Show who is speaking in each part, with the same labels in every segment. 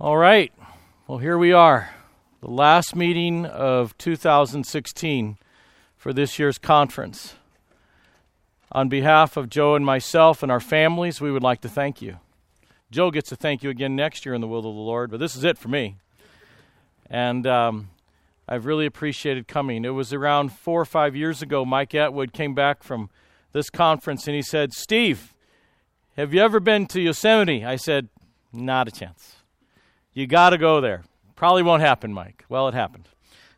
Speaker 1: All right. Well, here we are, the last meeting of 2016 for this year's conference. On behalf of Joe and myself and our families, we would like to thank you. Joe gets to thank you again next year in the will of the Lord, but this is it for me. And um, I've really appreciated coming. It was around four or five years ago, Mike Atwood came back from this conference and he said, Steve, have you ever been to Yosemite? I said, Not a chance. You got to go there. Probably won't happen, Mike. Well, it happened.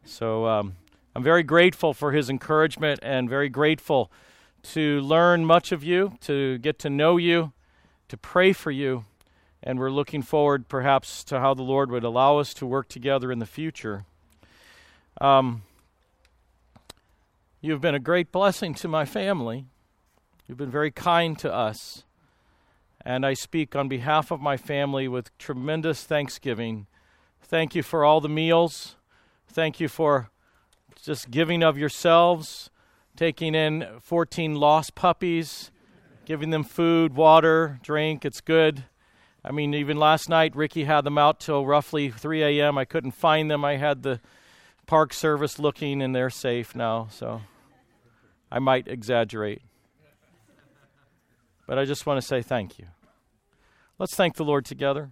Speaker 1: So um, I'm very grateful for his encouragement and very grateful to learn much of you, to get to know you, to pray for you. And we're looking forward perhaps to how the Lord would allow us to work together in the future. Um, you've been a great blessing to my family. You've been very kind to us. And I speak on behalf of my family with tremendous thanksgiving. Thank you for all the meals. Thank you for just giving of yourselves, taking in 14 lost puppies, giving them food, water, drink. It's good. I mean, even last night, Ricky had them out till roughly 3 a.m. I couldn't find them. I had the park service looking, and they're safe now. So I might exaggerate. But I just want to say thank you. Let's thank the Lord together.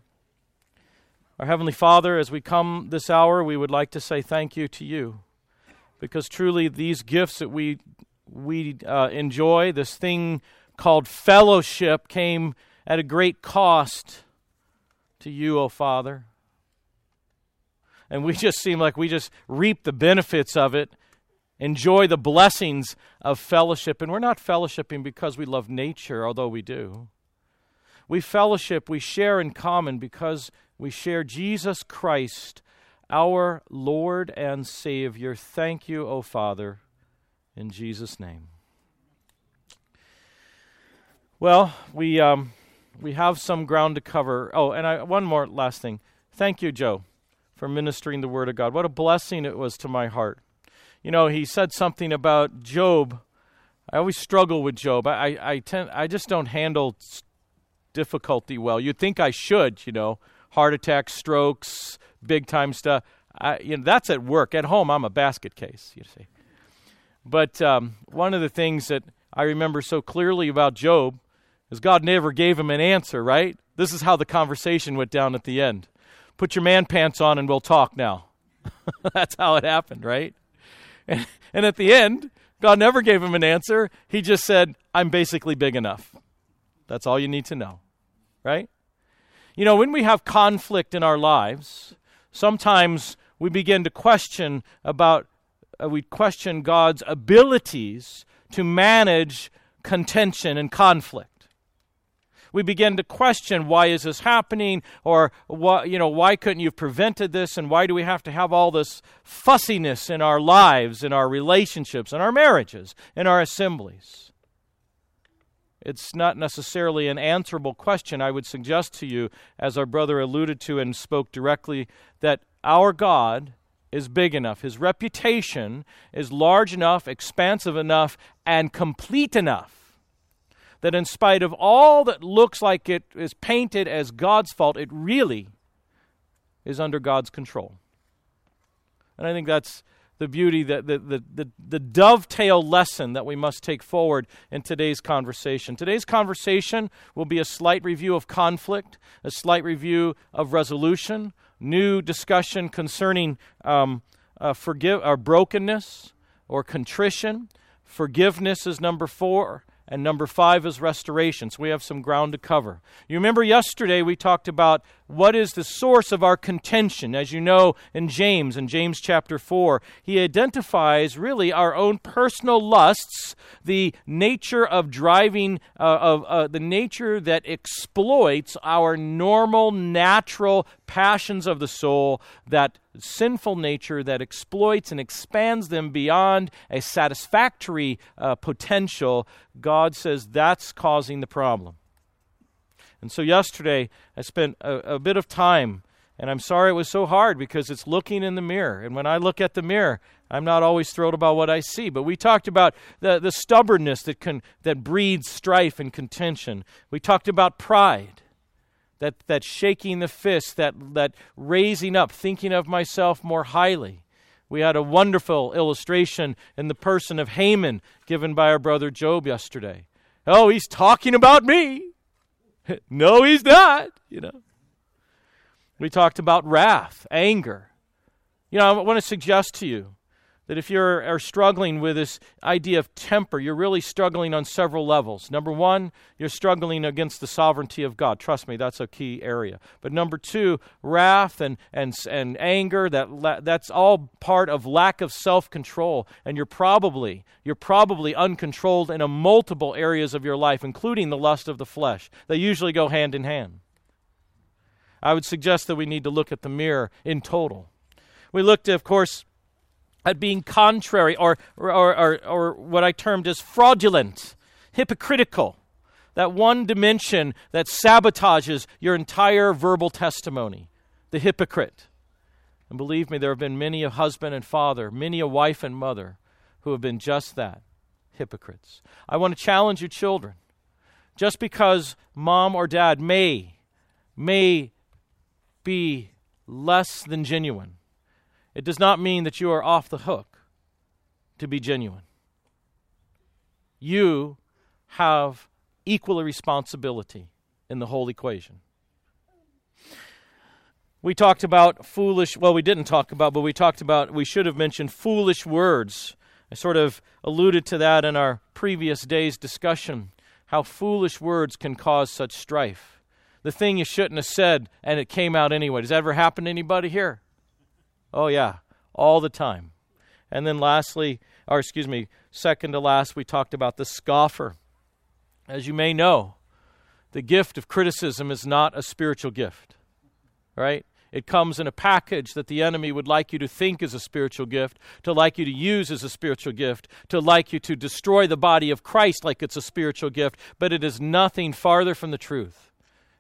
Speaker 1: Our Heavenly Father, as we come this hour, we would like to say thank you to you. Because truly, these gifts that we, we uh, enjoy, this thing called fellowship, came at a great cost to you, O oh Father. And we just seem like we just reap the benefits of it enjoy the blessings of fellowship. And we're not fellowshipping because we love nature, although we do. We fellowship, we share in common because we share Jesus Christ, our Lord and Savior. Thank you, O Father, in Jesus' name. Well, we um, we have some ground to cover. Oh, and I, one more last thing. Thank you, Joe, for ministering the Word of God. What a blessing it was to my heart you know, he said something about Job. I always struggle with Job. I, I, tend, I just don't handle difficulty well. You'd think I should, you know, heart attacks, strokes, big time stuff. I, you know, that's at work. At home, I'm a basket case, you see. But um, one of the things that I remember so clearly about Job is God never gave him an answer, right? This is how the conversation went down at the end. Put your man pants on and we'll talk now. that's how it happened, right? And, and at the end, God never gave him an answer. He just said, I'm basically big enough. That's all you need to know, right? You know, when we have conflict in our lives, sometimes we begin to question about, uh, we question God's abilities to manage contention and conflict. We begin to question why is this happening? Or why, you know why couldn't you have prevented this? And why do we have to have all this fussiness in our lives in our relationships in our marriages in our assemblies it's not necessarily an answerable question i would suggest to you as our brother alluded to and spoke directly that our god is big enough his reputation is large enough expansive enough and complete enough that in spite of all that looks like it is painted as God's fault, it really is under God's control. And I think that's the beauty, the, the, the, the, the dovetail lesson that we must take forward in today's conversation. Today's conversation will be a slight review of conflict, a slight review of resolution, new discussion concerning um, uh, forgive, or brokenness or contrition. Forgiveness is number four and number five is restoration. So we have some ground to cover. You remember yesterday we talked about what is the source of our contention. As you know, in James, in James chapter 4, he identifies really our own personal lusts, the nature of driving, uh, of uh, the nature that exploits our normal, natural passions of the soul, that sinful nature that exploits and expands them beyond a satisfactory uh, potential. God says that's causing the problem. And so yesterday, I spent a, a bit of time, and I'm sorry it was so hard because it's looking in the mirror. And when I look at the mirror, I'm not always thrilled about what I see. But we talked about the, the stubbornness that, can, that breeds strife and contention. We talked about pride. that, that shaking the fist, that, that raising up, thinking of myself more highly. We had a wonderful illustration in the person of Haman given by our brother Joe yesterday. Oh, he's talking about me. no, he's not, you know. We talked about wrath, anger. You know, I want to suggest to you that if you are struggling with this idea of temper, you're really struggling on several levels. Number one, you're struggling against the sovereignty of God. Trust me, that's a key area. But number two, wrath and, and, and anger, that, that's all part of lack of self-control. And you're probably, you're probably uncontrolled in a multiple areas of your life, including the lust of the flesh. They usually go hand in hand. I would suggest that we need to look at the mirror in total. We looked, of course, at being contrary or, or, or, or what I termed as fraudulent, hypocritical. That one dimension that sabotages your entire verbal testimony, the hypocrite. And believe me, there have been many a husband and father, many a wife and mother who have been just that hypocrites. I want to challenge you, children. Just because mom or dad may, may be less than genuine, it does not mean that you are off the hook to be genuine. You have equal responsibility in the whole equation. We talked about foolish, well, we didn't talk about, but we talked about, we should have mentioned foolish words. I sort of alluded to that in our previous day's discussion, how foolish words can cause such strife. The thing you shouldn't have said, and it came out anyway. Does that ever happen to anybody here? Oh, yeah, all the time. And then lastly, or excuse me, second to last, we talked about the scoffer. As you may know, the gift of criticism is not a spiritual gift, right? It comes in a package that the enemy would like you to think is a spiritual gift, to like you to use as a spiritual gift, to like you to destroy the body of Christ like it's a spiritual gift, but it is nothing farther from the truth.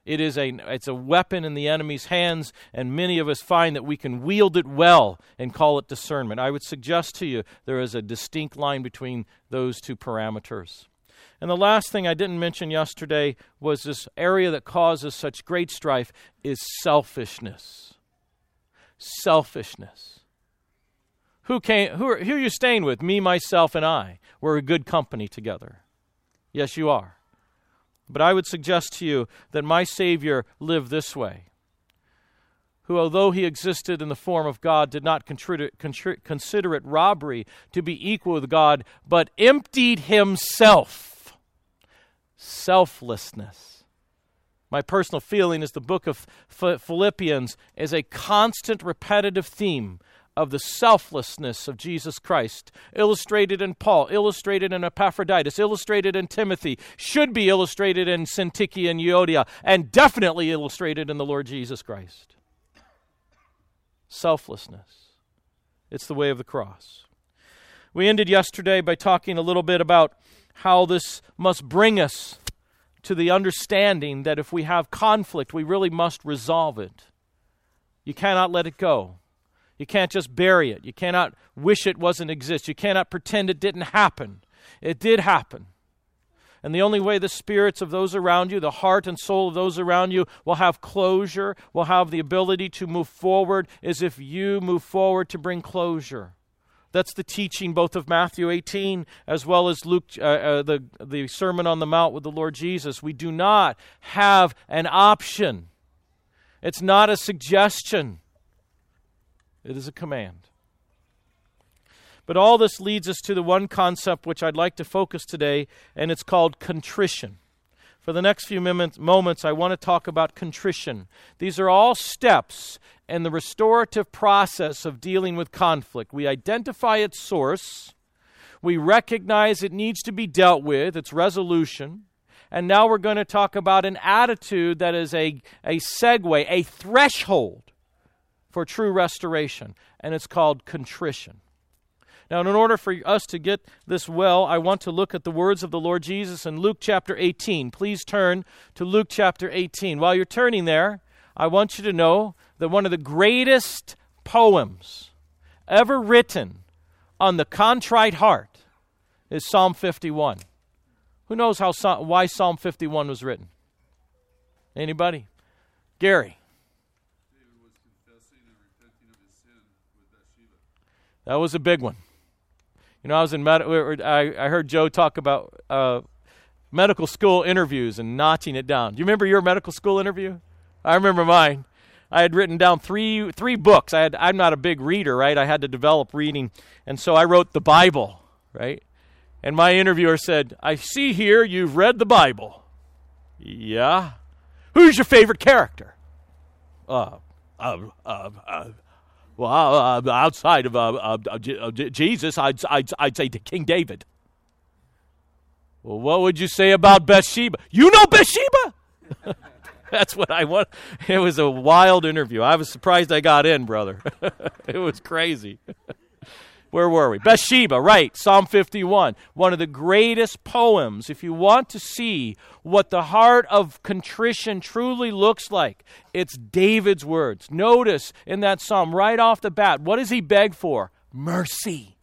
Speaker 1: It is a, it's a weapon in the enemy's hands, and many of us find that we can wield it well and call it discernment. I would suggest to you there is a distinct line between those two parameters. And the last thing I didn't mention yesterday was this area that causes such great strife is selfishness. Selfishness. Who came who are, who are you staying with? Me, myself, and I. We're a good company together. Yes, you are. But I would suggest to you that my Savior lived this way, who, although he existed in the form of God, did not consider it robbery to be equal with God, but emptied himself. Selflessness. My personal feeling is the book of Philippians is a constant repetitive theme of the selflessness of Jesus Christ, illustrated in Paul, illustrated in Epaphroditus, illustrated in Timothy, should be illustrated in Syntyche and Euodia, and definitely illustrated in the Lord Jesus Christ. Selflessness. It's the way of the cross. We ended yesterday by talking a little bit about how this must bring us to the understanding that if we have conflict, we really must resolve it. You cannot let it go. You can't just bury it. You cannot wish it wasn't exist. You cannot pretend it didn't happen. It did happen. And the only way the spirits of those around you, the heart and soul of those around you, will have closure, will have the ability to move forward, is if you move forward to bring closure. That's the teaching both of Matthew 18 as well as Luke, uh, uh, the, the Sermon on the Mount with the Lord Jesus. We do not have an option, it's not a suggestion. It is a command. But all this leads us to the one concept which I'd like to focus today, and it's called contrition. For the next few moments, I want to talk about contrition. These are all steps in the restorative process of dealing with conflict. We identify its source, we recognize it needs to be dealt with, its resolution, and now we're going to talk about an attitude that is a, a segue, a threshold for true restoration, and it's called contrition. Now, in order for us to get this well, I want to look at the words of the Lord Jesus in Luke chapter 18. Please turn to Luke chapter 18. While you're turning there, I want you to know that one of the greatest poems ever written on the contrite heart is Psalm 51. Who knows how why Psalm 51 was written? Anybody? Gary. That was a big one. You know, I was in med- I, I heard Joe talk about uh, medical school interviews and notching it down. Do you remember your medical school interview? I remember mine. I had written down three three books. I had I'm not a big reader, right? I had to develop reading, and so I wrote the Bible, right? And my interviewer said, "I see here you've read the Bible." Yeah. Who's your favorite character? Uh, uh, uh, uh well, uh, uh outside of uh, uh, Jesus, I'd, I'd, I'd say to King David. Well, what would you say about Bathsheba? You know Bathsheba? That's what I want. It was a wild interview. I was surprised I got in, brother. it was crazy. Where were we? Bathsheba, right. Psalm 51. One of the greatest poems. If you want to see what the heart of contrition truly looks like, it's David's words. Notice in that psalm, right off the bat, what does he beg for? Mercy.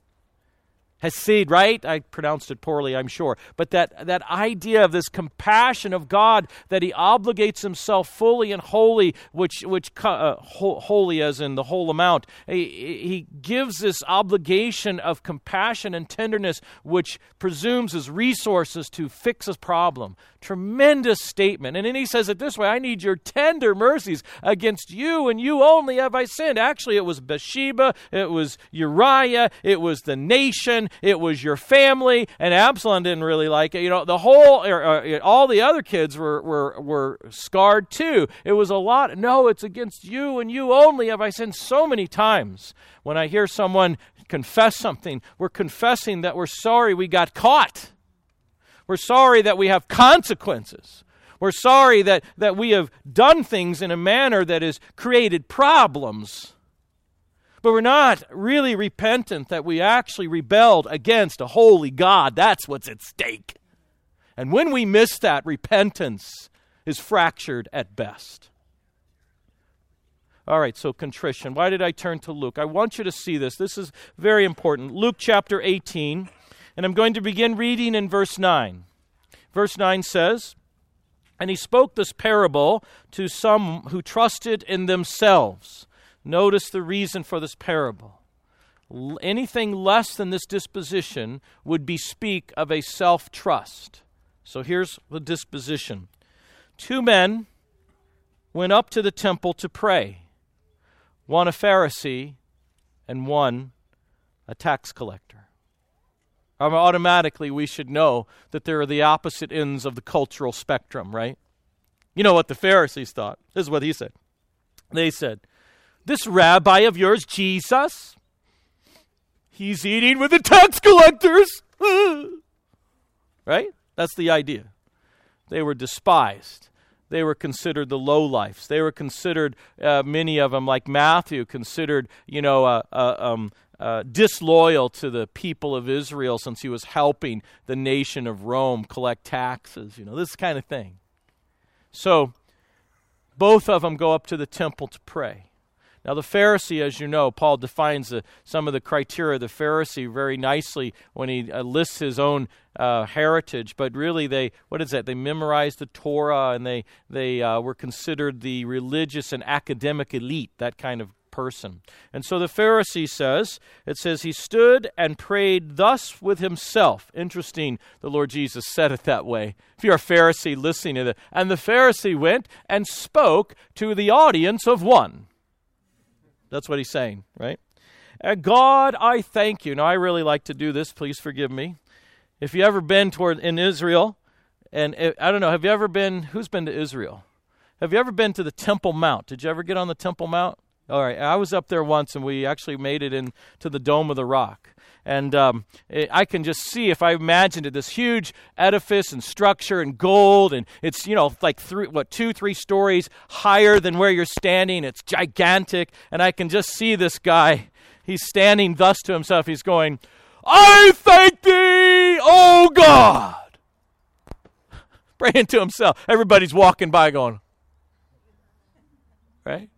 Speaker 1: Hesed, right? I pronounced it poorly, I'm sure. But that, that idea of this compassion of God that He obligates Himself fully and wholly, which, which uh, holy as in the whole amount, he, he gives this obligation of compassion and tenderness, which presumes His resources to fix a problem, Tremendous statement. And then he says it this way I need your tender mercies. Against you and you only have I sinned. Actually, it was Bathsheba, it was Uriah, it was the nation, it was your family, and Absalom didn't really like it. You know, the whole, er, er, all the other kids were, were, were scarred too. It was a lot. No, it's against you and you only have I sinned so many times. When I hear someone confess something, we're confessing that we're sorry we got caught. We're sorry that we have consequences. We're sorry that, that we have done things in a manner that has created problems. But we're not really repentant that we actually rebelled against a holy God. That's what's at stake. And when we miss that, repentance is fractured at best. All right, so contrition. Why did I turn to Luke? I want you to see this. This is very important. Luke chapter 18. And I'm going to begin reading in verse 9. Verse 9 says, And he spoke this parable to some who trusted in themselves. Notice the reason for this parable. anything less than this disposition would bespeak of a self trust. So here's the disposition Two men went up to the temple to pray, one a Pharisee and one a tax collector automatically we should know that they're the opposite ends of the cultural spectrum, right? You know what the Pharisees thought. This is what he said. They said, This rabbi of yours, Jesus, he's eating with the tax collectors. right? That's the idea. They were despised. They were considered the lowlifes. They were considered, uh, many of them, like Matthew, considered, you know, uh, uh, um, uh, disloyal to the people of Israel since he was helping the nation of Rome collect taxes, you know, this kind of thing. So, both of them go up to the temple to pray. Now, the Pharisee, as you know, Paul defines the, some of the criteria of the Pharisee very nicely when he uh, lists his own uh, heritage. But really, they what is that? They memorized the Torah and they they uh, were considered the religious and academic elite, that kind of person. And so the Pharisee says, it says, he stood and prayed thus with himself. Interesting, the Lord Jesus said it that way. If you're a Pharisee listening to that. And the Pharisee went and spoke to the audience of one. That's what he's saying, right? God, I thank you. Now, I really like to do this. Please forgive me. If you ever been toward in Israel, and eh, I don't know, have you ever been? Who's been to Israel? Have you ever been to the Temple Mount? Did you ever get on the Temple Mount? All right, I was up there once, and we actually made it into the Dome of the Rock. And um, it, I can just see, if I imagined it, this huge edifice and structure and gold, and it's you know like three, what two, three stories higher than where you're standing. It's gigantic, and I can just see this guy. He's standing thus to himself. He's going, "I thank thee, O God." Praying to himself. Everybody's walking by, going, right?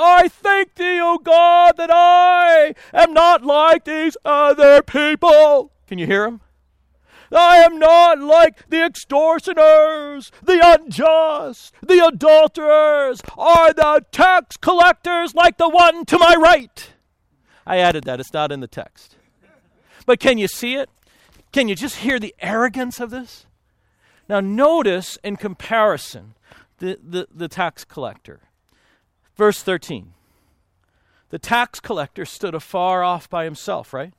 Speaker 1: I thank thee, O God, that I am not like these other people. Can you hear him? I am not like the extortioners, the unjust, the adulterers, or the tax collectors like the one to my right. I added that, it's not in the text. But can you see it? Can you just hear the arrogance of this? Now, notice in comparison the, the, the tax collector. Verse 13. The tax collector stood afar off by himself, right?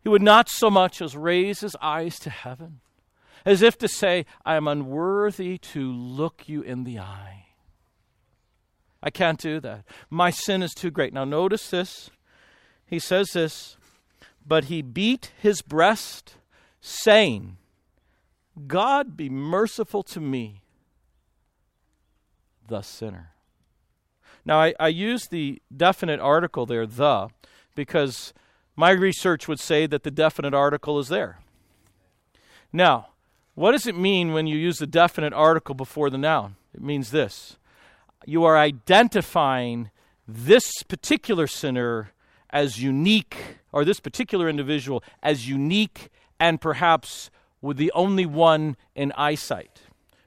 Speaker 1: He would not so much as raise his eyes to heaven, as if to say, I am unworthy to look you in the eye. I can't do that. My sin is too great. Now, notice this. He says this, but he beat his breast, saying, God be merciful to me, the sinner. Now, I, I use the definite article there, the, because my research would say that the definite article is there. Now, what does it mean when you use the definite article before the noun? It means this you are identifying this particular sinner as unique, or this particular individual as unique and perhaps with the only one in eyesight.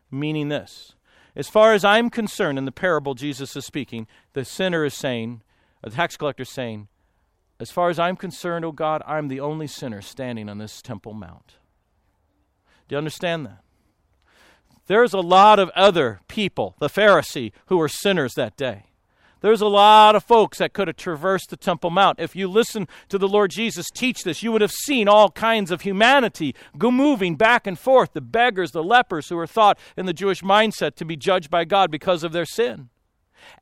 Speaker 1: Meaning this as far as I'm concerned, in the parable Jesus is speaking, the sinner is saying, the tax collector is saying, as far as I'm concerned, O God, I'm the only sinner standing on this Temple Mount. Do you understand that? There's a lot of other people, the Pharisee, who were sinners that day. There's a lot of folks that could have traversed the Temple Mount. If you listen to the Lord Jesus teach this, you would have seen all kinds of humanity go moving back and forth the beggars, the lepers, who were thought in the Jewish mindset to be judged by God because of their sin.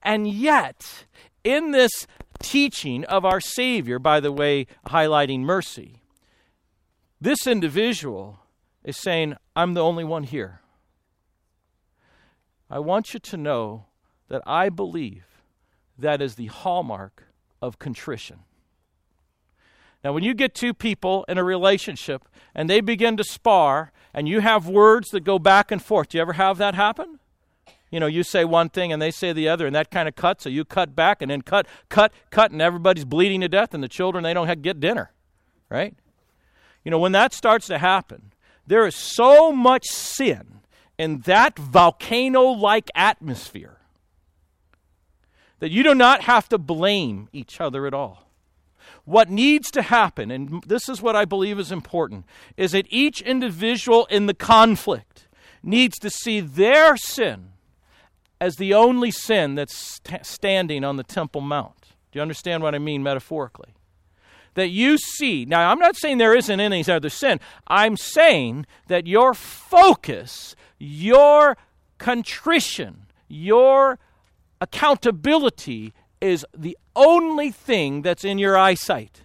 Speaker 1: And yet, in this teaching of our Savior, by the way, highlighting mercy, this individual is saying, I'm the only one here. I want you to know that I believe that is the hallmark of contrition. Now, when you get two people in a relationship and they begin to spar and you have words that go back and forth, do you ever have that happen? You know, you say one thing and they say the other, and that kind of cuts, so you cut back and then cut, cut, cut, and everybody's bleeding to death, and the children, they don't get dinner, right? You know, when that starts to happen, there is so much sin in that volcano like atmosphere that you do not have to blame each other at all. What needs to happen, and this is what I believe is important, is that each individual in the conflict needs to see their sin as the only sin that's st- standing on the Temple Mount. Do you understand what I mean metaphorically? That you see, now I'm not saying there isn't any other sin, I'm saying that your focus, your contrition, your accountability is the only thing that's in your eyesight.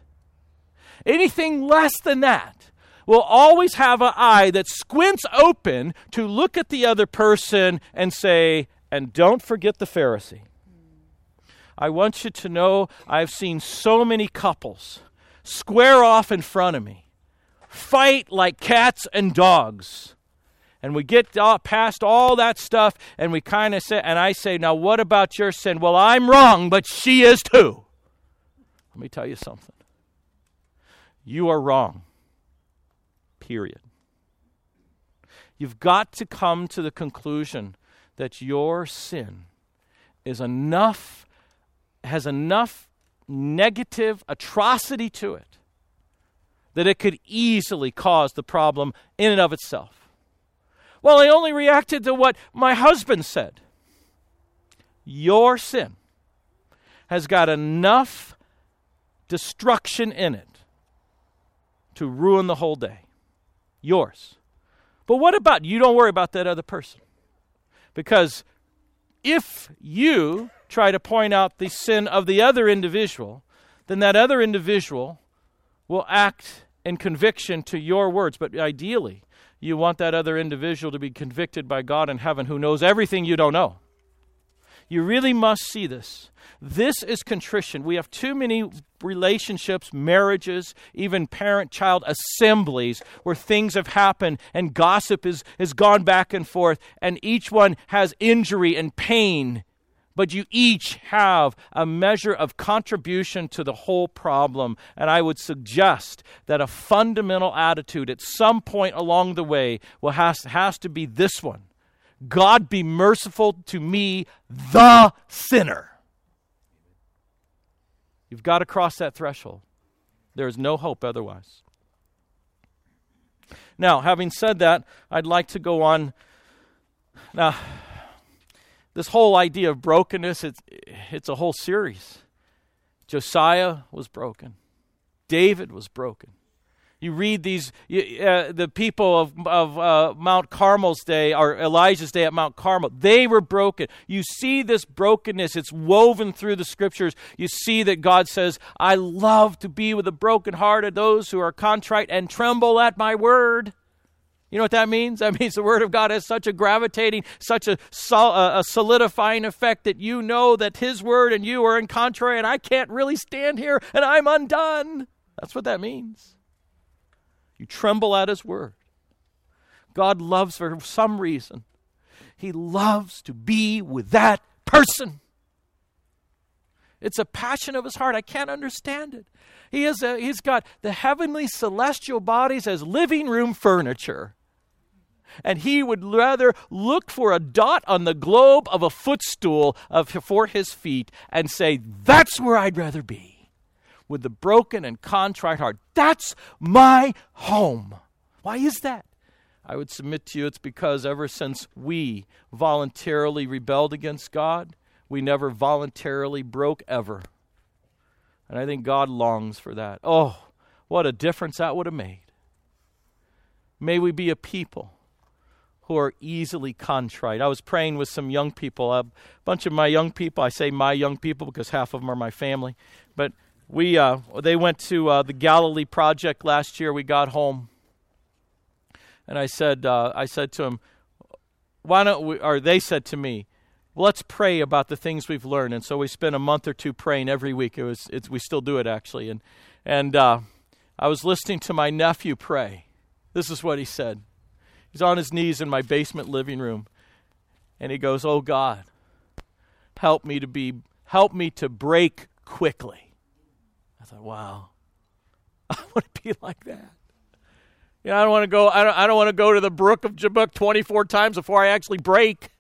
Speaker 1: Anything less than that will always have an eye that squints open to look at the other person and say, and don't forget the Pharisee. I want you to know I've seen so many couples square off in front of me, fight like cats and dogs and we get past all that stuff and we kind of say and i say now what about your sin? Well i'm wrong but she is too. Let me tell you something. You are wrong. Period. You've got to come to the conclusion that your sin is enough has enough negative atrocity to it that it could easily cause the problem in and of itself well, I only reacted to what my husband said. Your sin has got enough destruction in it to ruin the whole day. Yours. But what about you? Don't worry about that other person. Because if you try to point out the sin of the other individual, then that other individual will act in conviction to your words. But ideally, you want that other individual to be convicted by God in heaven who knows everything you don't know. You really must see this. This is contrition. We have too many relationships, marriages, even parent child assemblies where things have happened and gossip is, has gone back and forth, and each one has injury and pain but you each have a measure of contribution to the whole problem. And I would suggest that a fundamental attitude at some point along the way will has, has to be this one God be merciful to me, the sinner. You've got to cross that threshold. There is no hope otherwise. Now, having said that, I'd like to go on. Now, this whole idea of brokenness, it's, it's a whole series. Josiah was broken, David was broken. You read these, uh, the people of, of uh, Mount Carmel's day, or Elijah's day at Mount Carmel, they were broken. You see this brokenness, it's woven through the scriptures. You see that God says, I love to be with the brokenhearted, those who are contrite and tremble at my word. You know what that means? That means the Word of God has such a gravitating, such a, a, solidifying effect that you know that His Word and you are in contrary, and I can't really stand here and I'm undone. That's what that means. You tremble at His Word. God loves, for some reason, He loves to be with that person. It's a passion of His heart. I can't understand it. He is a, he's got the heavenly celestial bodies as living room furniture and he would rather look for a dot on the globe of a footstool of, for his feet and say, That's where I'd rather be, with the broken and contrite heart. That's my home. Why is that? I would submit to you it's because ever since we voluntarily rebelled against God, we never voluntarily broke ever. And I think God longs for that. Oh, what a difference that would have made. May we be a people who are easily contrite. I was praying with some young people, a bunch of my young people. I say my young people because half of them are my family. But we, uh, they went to uh, the Galilee Project last year. We got home, and I said, uh, I said to them, "Why don't we?" Or they said to me, "Let's pray about the things we've learned." And so we spent a month or two praying every week. It was, we still do it actually. And and uh, I was listening to my nephew pray. This is what he said. He's on his knees in my basement living room. And he goes, Oh God, help me to be, help me to break quickly. I thought, wow, I want to be like that. You know, I don't want to go, I don't, I don't want to go to the brook of Jabbok 24 times before I actually break.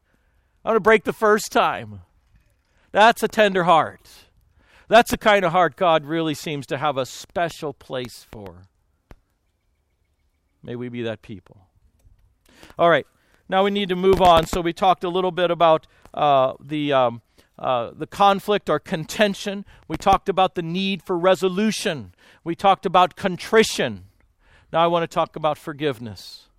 Speaker 1: I want to break the first time. That's a tender heart. That's the kind of heart God really seems to have a special place for. May we be that people. All right, now we need to move on. So we talked a little bit about uh, the. Um, uh, the conflict or contention. We talked about the need for resolution. We talked about contrition. Now I want to talk about forgiveness.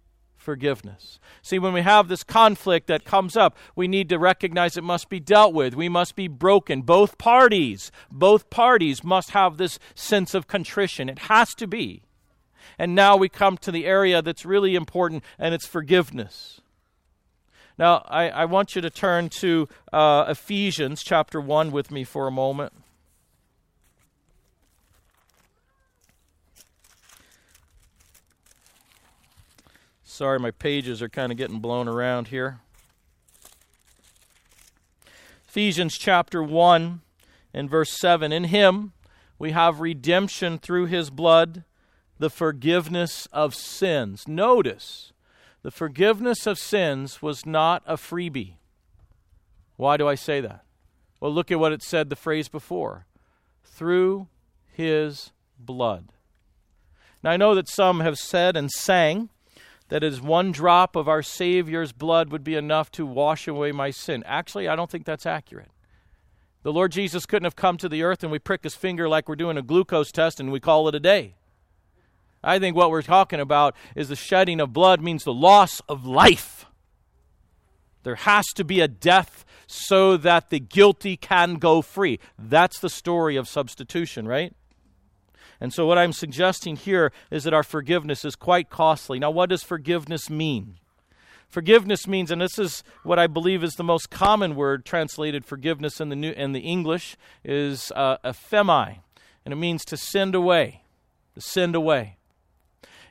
Speaker 1: Forgiveness. See, when we have this conflict that comes up, we need to recognize it must be dealt with. We must be broken. Both parties, both parties must have this sense of contrition. It has to be. And now we come to the area that's really important, and it's forgiveness. Now, I, I want you to turn to uh, Ephesians chapter 1 with me for a moment. Sorry, my pages are kind of getting blown around here. Ephesians chapter 1 and verse 7 In him we have redemption through his blood the forgiveness of sins. Notice, the forgiveness of sins was not a freebie. Why do I say that? Well, look at what it said the phrase before through his blood. Now, I know that some have said and sang that as one drop of our Savior's blood would be enough to wash away my sin. Actually, I don't think that's accurate. The Lord Jesus couldn't have come to the earth and we prick his finger like we're doing a glucose test and we call it a day. I think what we're talking about is the shedding of blood means the loss of life. There has to be a death so that the guilty can go free. That's the story of substitution, right? And so, what I'm suggesting here is that our forgiveness is quite costly. Now, what does forgiveness mean? Forgiveness means, and this is what I believe is the most common word translated forgiveness in the new in the English, is uh, aphiemi, and it means to send away, to send away.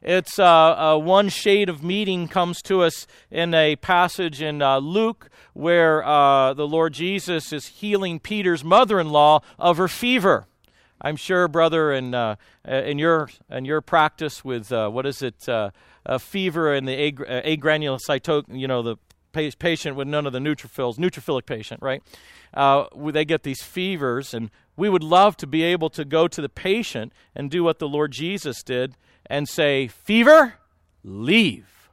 Speaker 1: It's uh, uh, one shade of meaning comes to us in a passage in uh, Luke where uh, the Lord Jesus is healing Peter's mother-in-law of her fever. I'm sure, brother, in uh, in your in your practice with uh, what is it, a fever and the agranulocytoma, you know, the patient with none of the neutrophils, neutrophilic patient, right? they get these fevers, and we would love to be able to go to the patient and do what the Lord Jesus did and say, Fever, leave.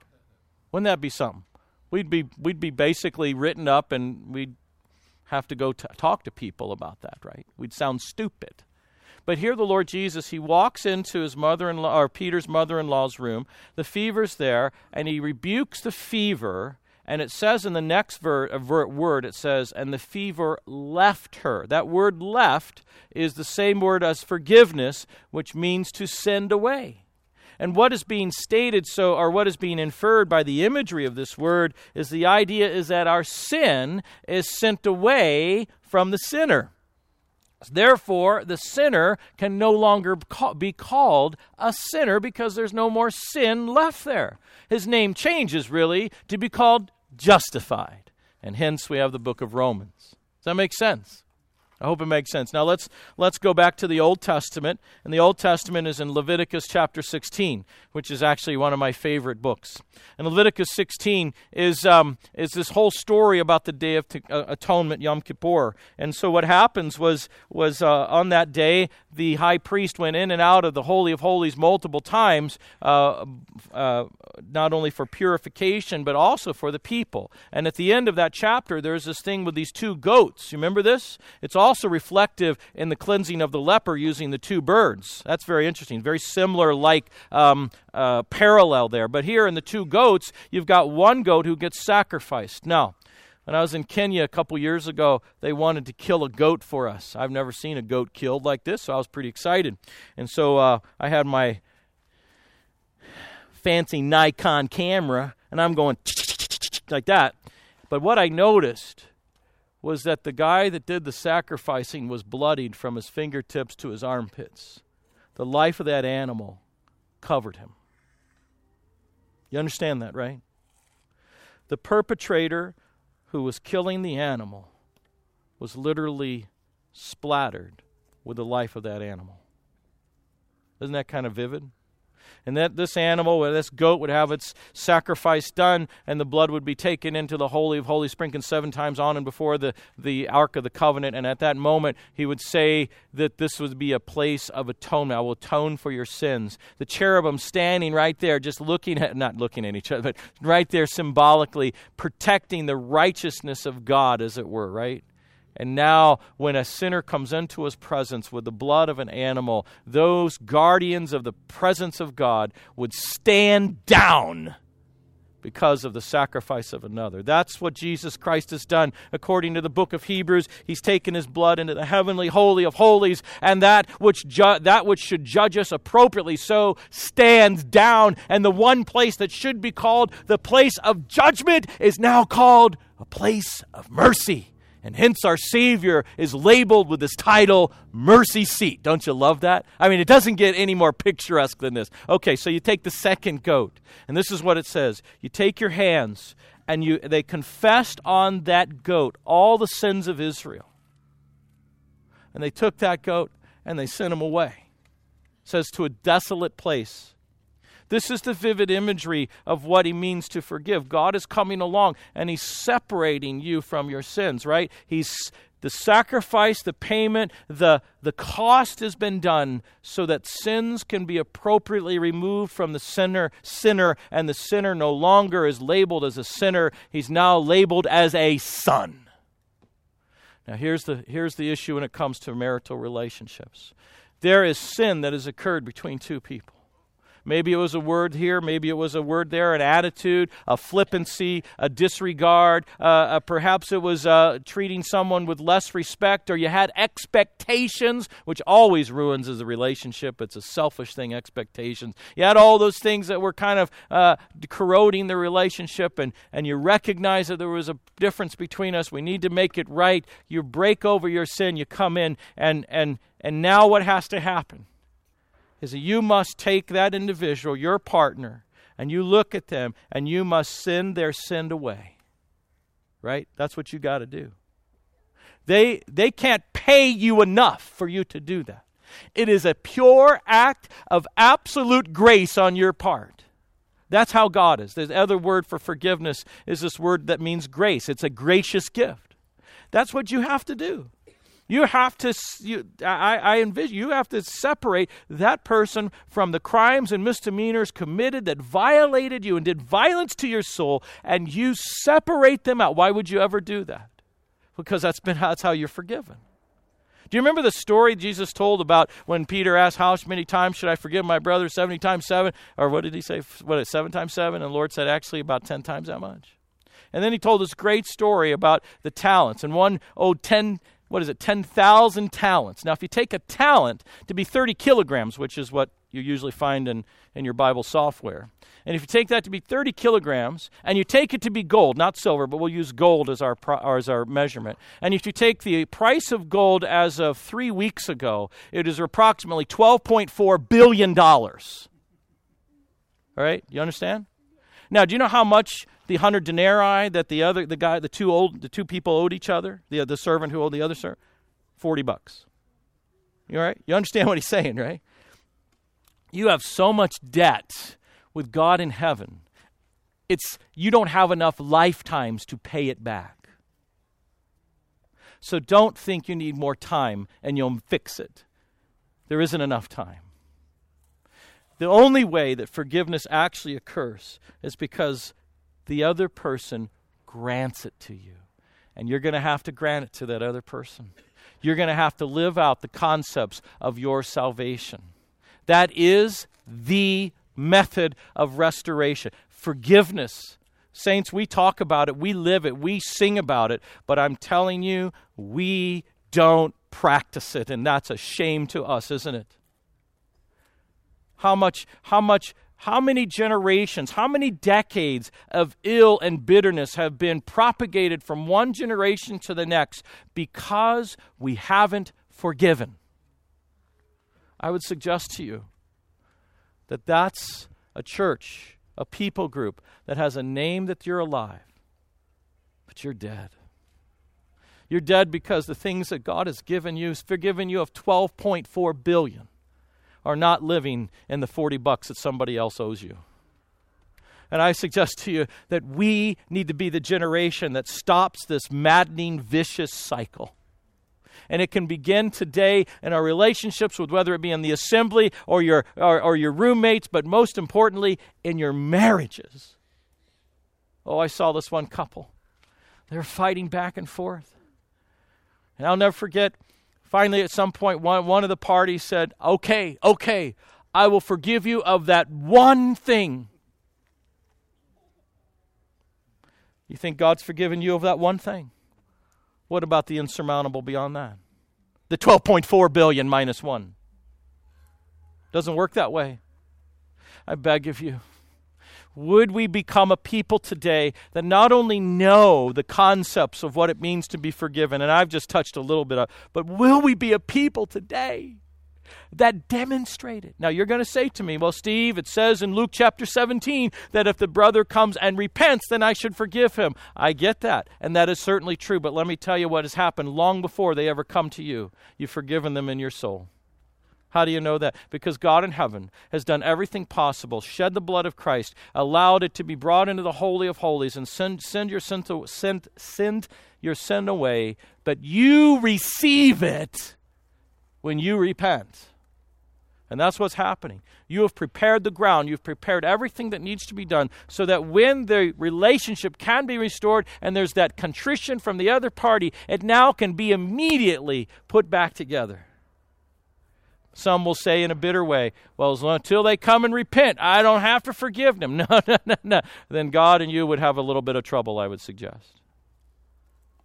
Speaker 1: Wouldn't that be something? We'd be, we'd be basically written up and we'd have to go t- talk to people about that, right? We'd sound stupid. But here the Lord Jesus, he walks into his mother-in-law or Peter's mother-in-law's room. The fever's there, and he rebukes the fever and it says in the next ver, uh, word, it says, and the fever left her. That word left is the same word as forgiveness, which means to send away. And what is being stated, so, or what is being inferred by the imagery of this word, is the idea is that our sin is sent away from the sinner. Therefore, the sinner can no longer be called a sinner because there's no more sin left there. His name changes, really, to be called justified. And hence we have the book of Romans. Does that make sense? I hope it makes sense. Now let's let's go back to the Old Testament, and the Old Testament is in Leviticus chapter 16, which is actually one of my favorite books. And Leviticus 16 is um, is this whole story about the Day of t- uh, Atonement, Yom Kippur. And so what happens was was uh, on that day the high priest went in and out of the Holy of Holies multiple times, uh, uh not only for purification but also for the people. And at the end of that chapter, there's this thing with these two goats. You remember this? It's all also reflective in the cleansing of the leper using the two birds. That's very interesting. Very similar, like um, uh, parallel there. But here in the two goats, you've got one goat who gets sacrificed. Now, when I was in Kenya a couple years ago, they wanted to kill a goat for us. I've never seen a goat killed like this, so I was pretty excited. And so uh, I had my fancy Nikon camera, and I'm going like that. But what I noticed was that the guy that did the sacrificing was bloodied from his fingertips to his armpits. The life of that animal covered him. You understand that, right? The perpetrator who was killing the animal was literally splattered with the life of that animal. Isn't that kind of vivid? And that this animal, or this goat, would have its sacrifice done, and the blood would be taken into the Holy of Holies, sprinkled seven times on and before the, the Ark of the Covenant. And at that moment, he would say that this would be a place of atonement. I will atone for your sins. The cherubim standing right there, just looking at, not looking at each other, but right there symbolically protecting the righteousness of God, as it were, right? And now, when a sinner comes into his presence with the blood of an animal, those guardians of the presence of God would stand down because of the sacrifice of another. That's what Jesus Christ has done. According to the book of Hebrews, he's taken his blood into the heavenly holy of holies, and that which ju- that which should judge us appropriately so stands down, and the one place that should be called the place of judgment is now called a place of mercy. And hence our Savior is labeled with this title, Mercy Seat. Don't you love that? I mean, it doesn't get any more picturesque than this. Okay, so you take the second goat, and this is what it says. You take your hands, and you they confessed on that goat all the sins of Israel. And they took that goat and they sent him away. It says to a desolate place this is the vivid imagery of what he means to forgive. God is coming along and he's separating you from your sins, right? He's the sacrifice, the payment, the, the cost has been done so that sins can be appropriately removed from the sinner, sinner, and the sinner no longer is labeled as a sinner. He's now labeled as a son. Now here's the, here's the issue when it comes to marital relationships. There is sin that has occurred between two people. Maybe it was a word here, maybe it was a word there, an attitude, a flippancy, a disregard. Uh, uh, perhaps it was uh, treating someone with less respect, or you had expectations, which always ruins a relationship. It's a selfish thing, expectations. You had all those things that were kind of uh, corroding the relationship, and, and you recognize that there was a difference between us. We need to make it right. You break over your sin, you come in, and, and, and now what has to happen? Is that you must take that individual, your partner, and you look at them and you must send their sin away. Right? That's what you got to do. They, they can't pay you enough for you to do that. It is a pure act of absolute grace on your part. That's how God is. The other word for forgiveness is this word that means grace. It's a gracious gift. That's what you have to do. You have to, you, I, I envision, you have to separate that person from the crimes and misdemeanors committed that violated you and did violence to your soul, and you separate them out. Why would you ever do that? Because that's been that's how you're forgiven. Do you remember the story Jesus told about when Peter asked, How many times should I forgive my brother? 70 times 7? Or what did he say? What is 7 times 7? And the Lord said, Actually, about 10 times that much. And then he told this great story about the talents. And one owed 10 what is it, 10,000 talents. Now, if you take a talent to be 30 kilograms, which is what you usually find in, in your Bible software, and if you take that to be 30 kilograms, and you take it to be gold, not silver, but we'll use gold as our, as our measurement, and if you take the price of gold as of three weeks ago, it is approximately $12.4 billion. All right? You understand? Now, do you know how much the hundred denarii that the other the guy the two old the two people owed each other the the servant who owed the other servant forty bucks. You all right? You understand what he's saying, right? You have so much debt with God in heaven. It's you don't have enough lifetimes to pay it back. So don't think you need more time and you'll fix it. There isn't enough time. The only way that forgiveness actually occurs is because the other person grants it to you. And you're going to have to grant it to that other person. You're going to have to live out the concepts of your salvation. That is the method of restoration. Forgiveness. Saints, we talk about it, we live it, we sing about it, but I'm telling you, we don't practice it, and that's a shame to us, isn't it? How much, how much how many generations, how many decades of ill and bitterness have been propagated from one generation to the next because we haven't forgiven? I would suggest to you that that's a church, a people group that has a name that you're alive, but you're dead. You're dead because the things that God has given you, has forgiven you of 12.4 billion are not living in the 40 bucks that somebody else owes you. And I suggest to you that we need to be the generation that stops this maddening, vicious cycle. And it can begin today in our relationships with whether it be in the assembly or your, or, or your roommates, but most importantly, in your marriages. Oh, I saw this one couple. They were fighting back and forth. And I'll never forget Finally, at some point, one, one of the parties said, Okay, okay, I will forgive you of that one thing. You think God's forgiven you of that one thing? What about the insurmountable beyond that? The 12.4 billion minus 1. Doesn't work that way. I beg of you would we become a people today that not only know the concepts of what it means to be forgiven, and I've just touched a little bit of, but will we be a people today that demonstrate it? Now, you're going to say to me, well, Steve, it says in Luke chapter 17 that if the brother comes and repents, then I should forgive him. I get that, and that is certainly true, but let me tell you what has happened long before they ever come to you. You've forgiven them in your soul. How do you know that? Because God in heaven has done everything possible, shed the blood of Christ, allowed it to be brought into the Holy of Holies, and send, send, your, sin to, send, send your sin away, but you receive it when you repent. And that's what's happening. You have prepared the ground. You've prepared everything that needs to be done so that when the relationship can be restored and there's that contrition from the other party, it now can be immediately put back together. Some will say in a bitter way, well, until they come and repent, I don't have to forgive them. No, no, no, no. Then God and you would have a little bit of trouble, I would suggest.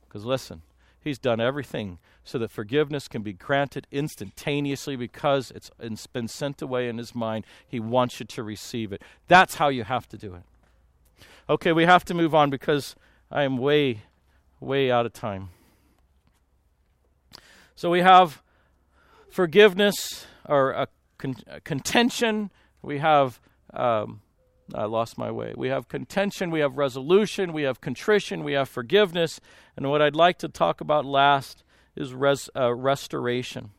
Speaker 1: Because listen, He's done everything so that forgiveness can be granted instantaneously because it's, it's been sent away in His mind. He wants you to receive it. That's how you have to do it. Okay, we have to move on because I am way, way out of time. So we have forgiveness or a con- contention, we have. Um, I lost my way. We have contention, we have resolution, we have contrition, we have forgiveness. And what I'd like to talk about last is res- uh, restoration.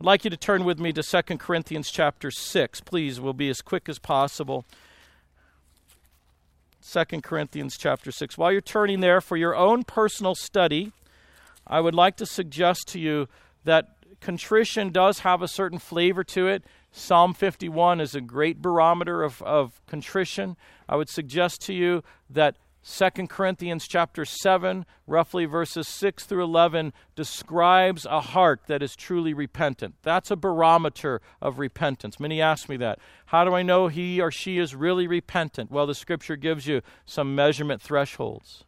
Speaker 1: I'd like you to turn with me to 2 Corinthians chapter 6. Please, we'll be as quick as possible. 2 Corinthians chapter 6. While you're turning there for your own personal study, I would like to suggest to you that contrition does have a certain flavor to it. Psalm 51 is a great barometer of, of contrition. I would suggest to you that 2 Corinthians chapter 7, roughly verses 6 through 11, describes a heart that is truly repentant. That's a barometer of repentance. Many ask me that. How do I know he or she is really repentant? Well, the scripture gives you some measurement thresholds.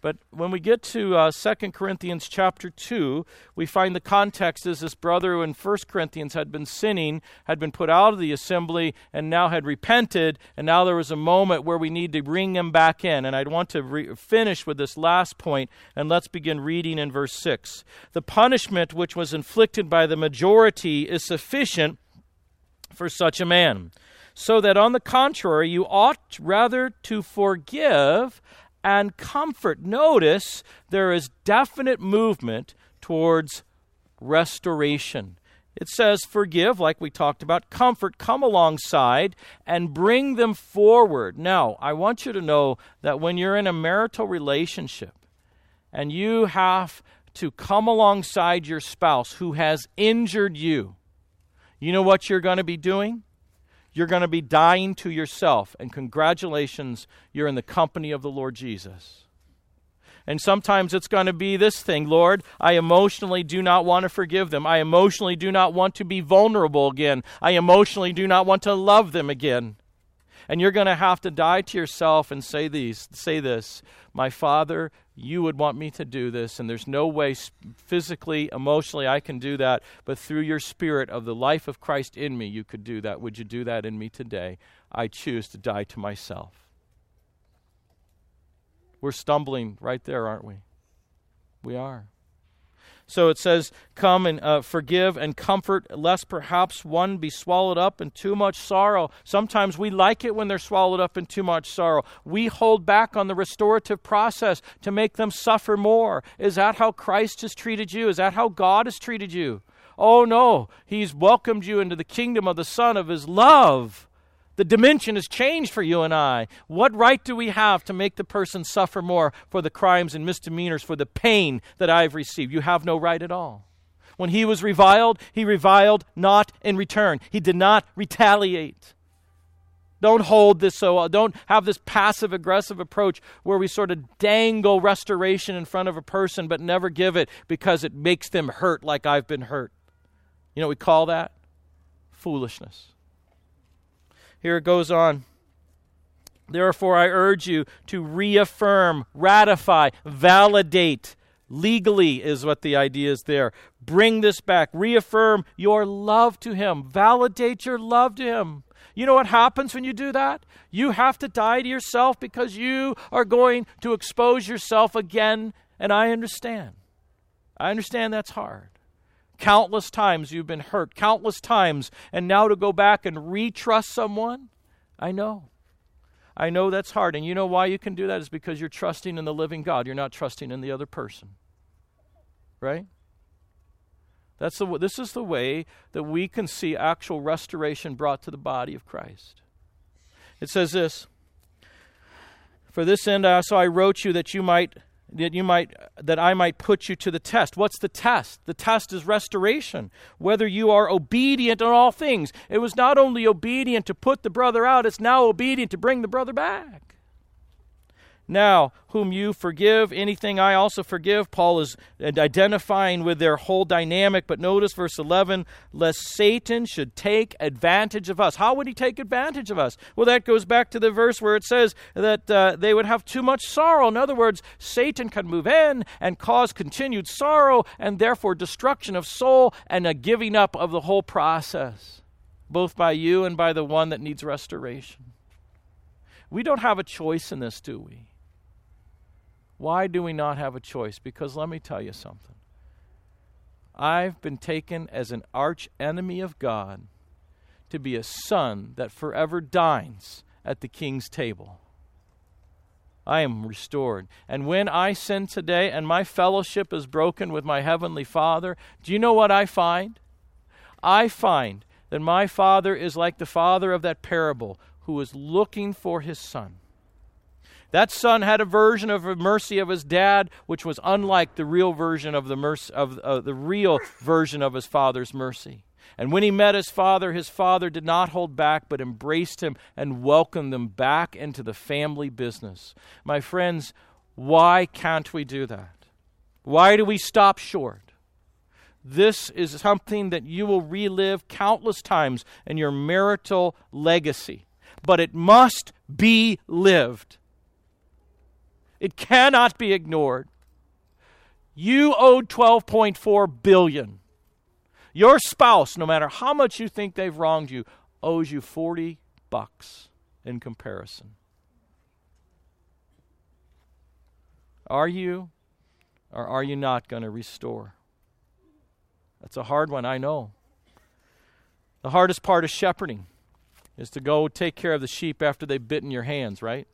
Speaker 1: But when we get to uh, 2 Corinthians chapter 2, we find the context is this brother who in 1 Corinthians had been sinning, had been put out of the assembly, and now had repented. And now there was a moment where we need to bring him back in. And I'd want to re- finish with this last point, and let's begin reading in verse 6. The punishment which was inflicted by the majority is sufficient for such a man. So that on the contrary, you ought rather to forgive and comfort. Notice there is definite movement towards restoration. It says, forgive, like we talked about, comfort, come alongside and bring them forward. Now, I want you to know that when you're in a marital relationship and you have to come alongside your spouse who has injured you, you know what you're going to be doing? You're going to be dying to yourself. And congratulations, you're in the company of the Lord Jesus. And sometimes it's going to be this thing Lord, I emotionally do not want to forgive them. I emotionally do not want to be vulnerable again. I emotionally do not want to love them again. And you're going to have to die to yourself and say these, say this, my Father, you would want me to do this, and there's no way physically, emotionally I can do that, but through your spirit of the life of Christ in me, you could do that. Would you do that in me today? I choose to die to myself. We're stumbling right there, aren't we? We are. So it says, Come and uh, forgive and comfort, lest perhaps one be swallowed up in too much sorrow. Sometimes we like it when they're swallowed up in too much sorrow. We hold back on the restorative process to make them suffer more. Is that how Christ has treated you? Is that how God has treated you? Oh no, He's welcomed you into the kingdom of the Son of His love. The dimension has changed for you and I. What right do we have to make the person suffer more for the crimes and misdemeanors, for the pain that I've received? You have no right at all. When he was reviled, he reviled not in return. He did not retaliate. Don't hold this so, uh, don't have this passive aggressive approach where we sort of dangle restoration in front of a person but never give it because it makes them hurt like I've been hurt. You know we call that? Foolishness. Here it goes on. Therefore, I urge you to reaffirm, ratify, validate. Legally is what the idea is there. Bring this back. Reaffirm your love to Him. Validate your love to Him. You know what happens when you do that? You have to die to yourself because you are going to expose yourself again, and I understand. I understand that's hard. Countless times you've been hurt, countless times, and now to go back and retrust someone, I know. I know that's hard. And you know why you can do that is because you're trusting in the living God. You're not trusting in the other person. Right? That's the, this is the way that we can see actual restoration brought to the body of Christ. It says this For this end also I wrote you that you might that you might that I might put you to the test. What's the test? The test is restoration. Whether you are obedient in all things. It was not only obedient to put the brother out, it's now obedient to bring the brother back. Now, whom you forgive, anything I also forgive. Paul is identifying with their whole dynamic. But notice verse 11 lest Satan should take advantage of us. How would he take advantage of us? Well, that goes back to the verse where it says that uh, they would have too much sorrow. In other words, Satan can move in and cause continued sorrow and therefore destruction of soul and a giving up of the whole process, both by you and by the one that needs restoration. We don't have a choice in this, do we? Why do we not have a choice? Because let me tell you something. I've been taken as an arch enemy of God to be a son that forever dines at the king's table. I am restored. And when I sin today and my fellowship is broken with my heavenly Father, do you know what I find? I find that my Father is like the father of that parable who is looking for his son. That son had a version of the mercy of his dad, which was unlike the real version of the mercy of uh, the real version of his father's mercy. And when he met his father, his father did not hold back, but embraced him and welcomed them back into the family business. My friends, why can't we do that? Why do we stop short? This is something that you will relive countless times in your marital legacy, but it must be lived. It cannot be ignored. You owed 12.4 billion. Your spouse, no matter how much you think they've wronged you, owes you 40 bucks in comparison. Are you or are you not going to restore? That's a hard one, I know. The hardest part of shepherding is to go take care of the sheep after they've bitten your hands, right?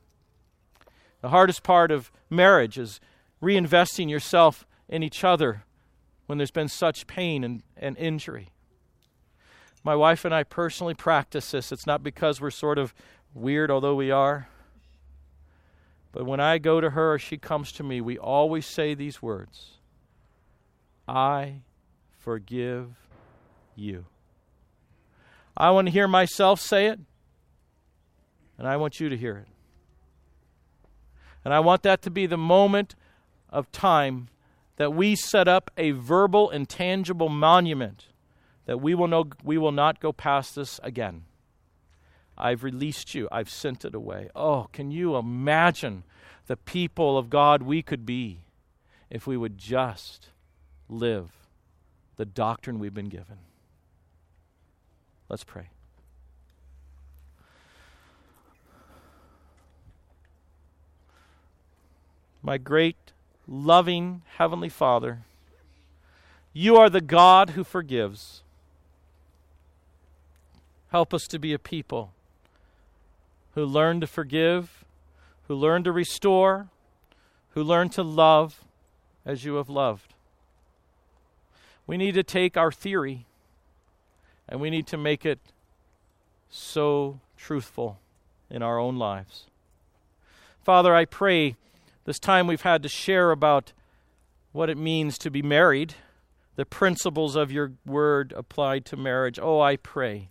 Speaker 1: The hardest part of marriage is reinvesting yourself in each other when there's been such pain and, and injury. My wife and I personally practice this. It's not because we're sort of weird, although we are. But when I go to her or she comes to me, we always say these words I forgive you. I want to hear myself say it, and I want you to hear it. And I want that to be the moment of time that we set up a verbal and tangible monument that we will, know, we will not go past this again. I've released you, I've sent it away. Oh, can you imagine the people of God we could be if we would just live the doctrine we've been given? Let's pray. My great loving Heavenly Father, you are the God who forgives. Help us to be a people who learn to forgive, who learn to restore, who learn to love as you have loved. We need to take our theory and we need to make it so truthful in our own lives. Father, I pray this time we've had to share about what it means to be married, the principles of your word applied to marriage. Oh, I pray,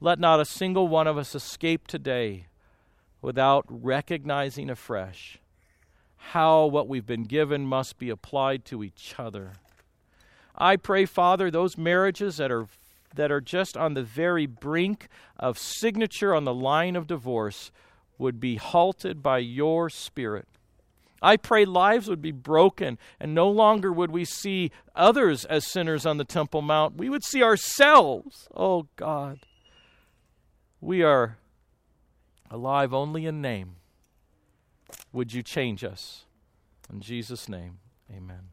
Speaker 1: let not a single one of us escape today without recognizing afresh how what we've been given must be applied to each other. I pray, Father, those marriages that are that are just on the very brink of signature on the line of divorce would be halted by your spirit. I pray lives would be broken and no longer would we see others as sinners on the Temple Mount. We would see ourselves. Oh God. We are alive only in name. Would you change us? In Jesus' name, amen.